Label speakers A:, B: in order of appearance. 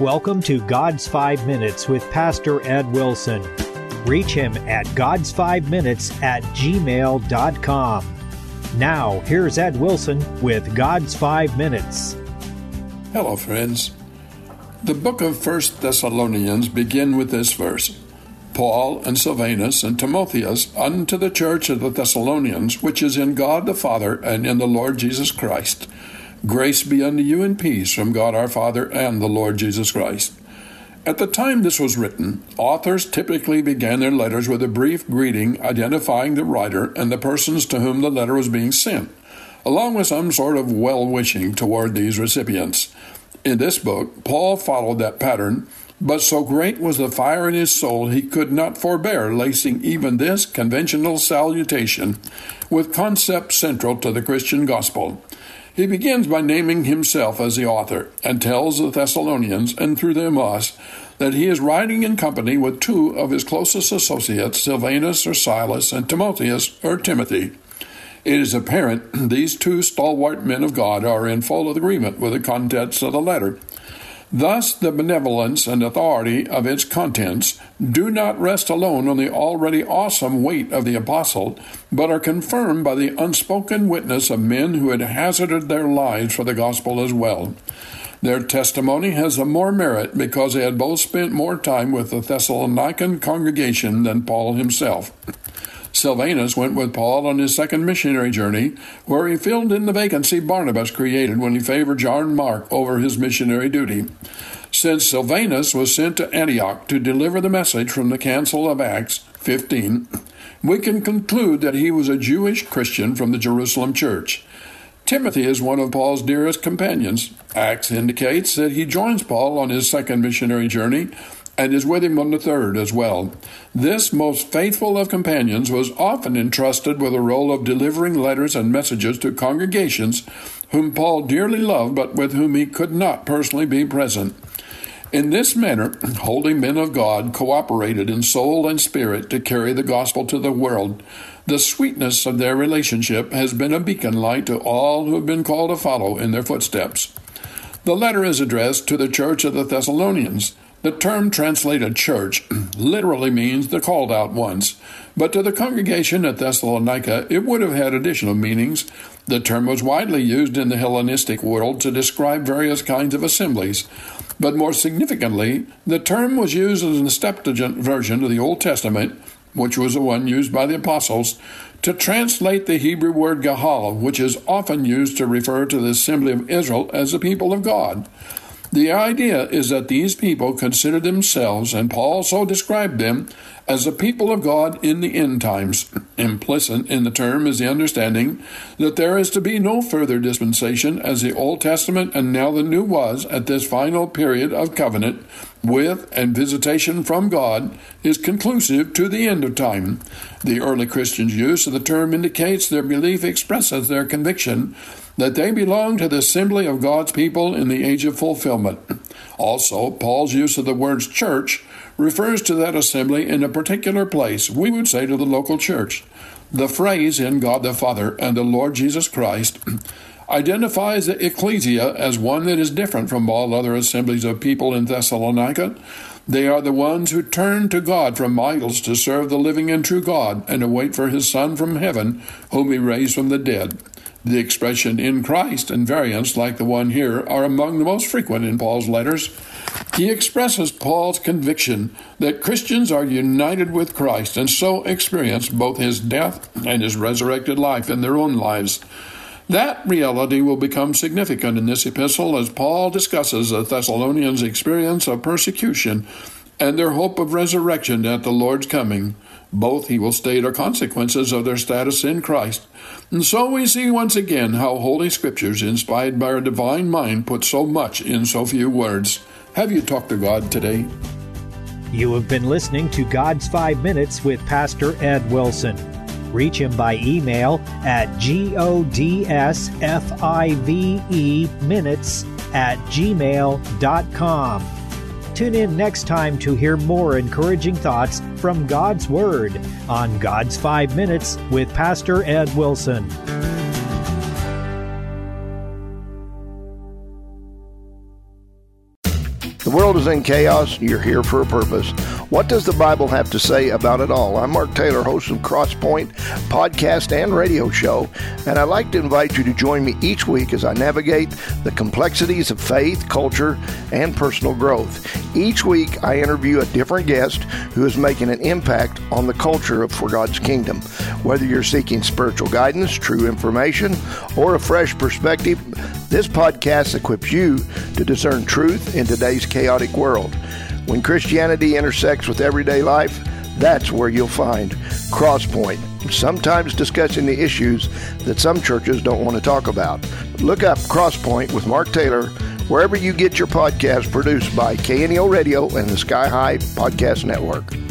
A: Welcome to God's Five Minutes with Pastor Ed Wilson. Reach him at God's Five Minutes at gmail.com. Now, here's Ed Wilson with God's Five Minutes.
B: Hello, friends. The book of First Thessalonians begin with this verse. Paul and Silvanus and Timotheus unto the church of the Thessalonians, which is in God the Father and in the Lord Jesus Christ. Grace be unto you and peace from God our Father and the Lord Jesus Christ. At the time this was written, authors typically began their letters with a brief greeting identifying the writer and the persons to whom the letter was being sent, along with some sort of well wishing toward these recipients. In this book, Paul followed that pattern, but so great was the fire in his soul he could not forbear lacing even this conventional salutation with concepts central to the Christian gospel. He begins by naming himself as the author and tells the Thessalonians, and through them us, that he is writing in company with two of his closest associates, Silvanus or Silas, and Timotheus or Timothy. It is apparent these two stalwart men of God are in full agreement with the contents of the letter. Thus, the benevolence and authority of its contents do not rest alone on the already awesome weight of the apostle, but are confirmed by the unspoken witness of men who had hazarded their lives for the gospel as well. Their testimony has the more merit because they had both spent more time with the Thessalonican congregation than Paul himself. Silvanus went with Paul on his second missionary journey, where he filled in the vacancy Barnabas created when he favored John Mark over his missionary duty. Since Silvanus was sent to Antioch to deliver the message from the Council of Acts 15, we can conclude that he was a Jewish Christian from the Jerusalem church. Timothy is one of Paul's dearest companions. Acts indicates that he joins Paul on his second missionary journey and is with him on the third as well. This most faithful of companions was often entrusted with the role of delivering letters and messages to congregations whom Paul dearly loved, but with whom he could not personally be present. In this manner, holy men of God cooperated in soul and spirit to carry the gospel to the world. The sweetness of their relationship has been a beacon light to all who have been called to follow in their footsteps. The letter is addressed to the church of the Thessalonians. The term translated church literally means the called out ones, but to the congregation at Thessalonica it would have had additional meanings. The term was widely used in the Hellenistic world to describe various kinds of assemblies, but more significantly, the term was used in the Septuagint version of the Old Testament, which was the one used by the apostles, to translate the Hebrew word Qahal, which is often used to refer to the assembly of Israel as the people of God. The idea is that these people consider themselves, and Paul so described them, as the people of God in the end times. Implicit in the term is the understanding that there is to be no further dispensation, as the Old Testament and now the New was at this final period of covenant with and visitation from God is conclusive to the end of time. The early Christians' use of the term indicates their belief expresses their conviction that they belong to the assembly of God's people in the age of fulfillment. Also, Paul's use of the words church refers to that assembly in a particular place, we would say to the local church. The phrase in God the Father and the Lord Jesus Christ identifies the ecclesia as one that is different from all other assemblies of people in Thessalonica. They are the ones who turn to God from idols to serve the living and true God and await for his Son from heaven, whom he raised from the dead. The expression in Christ and variants like the one here are among the most frequent in Paul's letters. He expresses Paul's conviction that Christians are united with Christ and so experience both his death and his resurrected life in their own lives. That reality will become significant in this epistle as Paul discusses the Thessalonians' experience of persecution and their hope of resurrection at the Lord's coming. Both, he will state, are consequences of their status in Christ. And so we see once again how Holy Scriptures, inspired by our divine mind, put so much in so few words. Have you talked to God today?
A: You have been listening to God's Five Minutes with Pastor Ed Wilson. Reach him by email at godsfive minutes at gmail.com. Tune in next time to hear more encouraging thoughts from God's Word on God's Five Minutes with Pastor Ed Wilson.
C: The world is in chaos. You're here for a purpose. What does the Bible have to say about it all? I'm Mark Taylor, host of Crosspoint podcast and radio show, and I'd like to invite you to join me each week as I navigate the complexities of faith, culture, and personal growth. Each week, I interview a different guest who is making an impact on the culture of For God's Kingdom. Whether you're seeking spiritual guidance, true information, or a fresh perspective, this podcast equips you to discern truth in today's chaotic world. When Christianity intersects with everyday life, that's where you'll find Crosspoint, sometimes discussing the issues that some churches don't want to talk about. Look up Crosspoint with Mark Taylor wherever you get your podcast produced by KNEO Radio and the Sky High Podcast Network.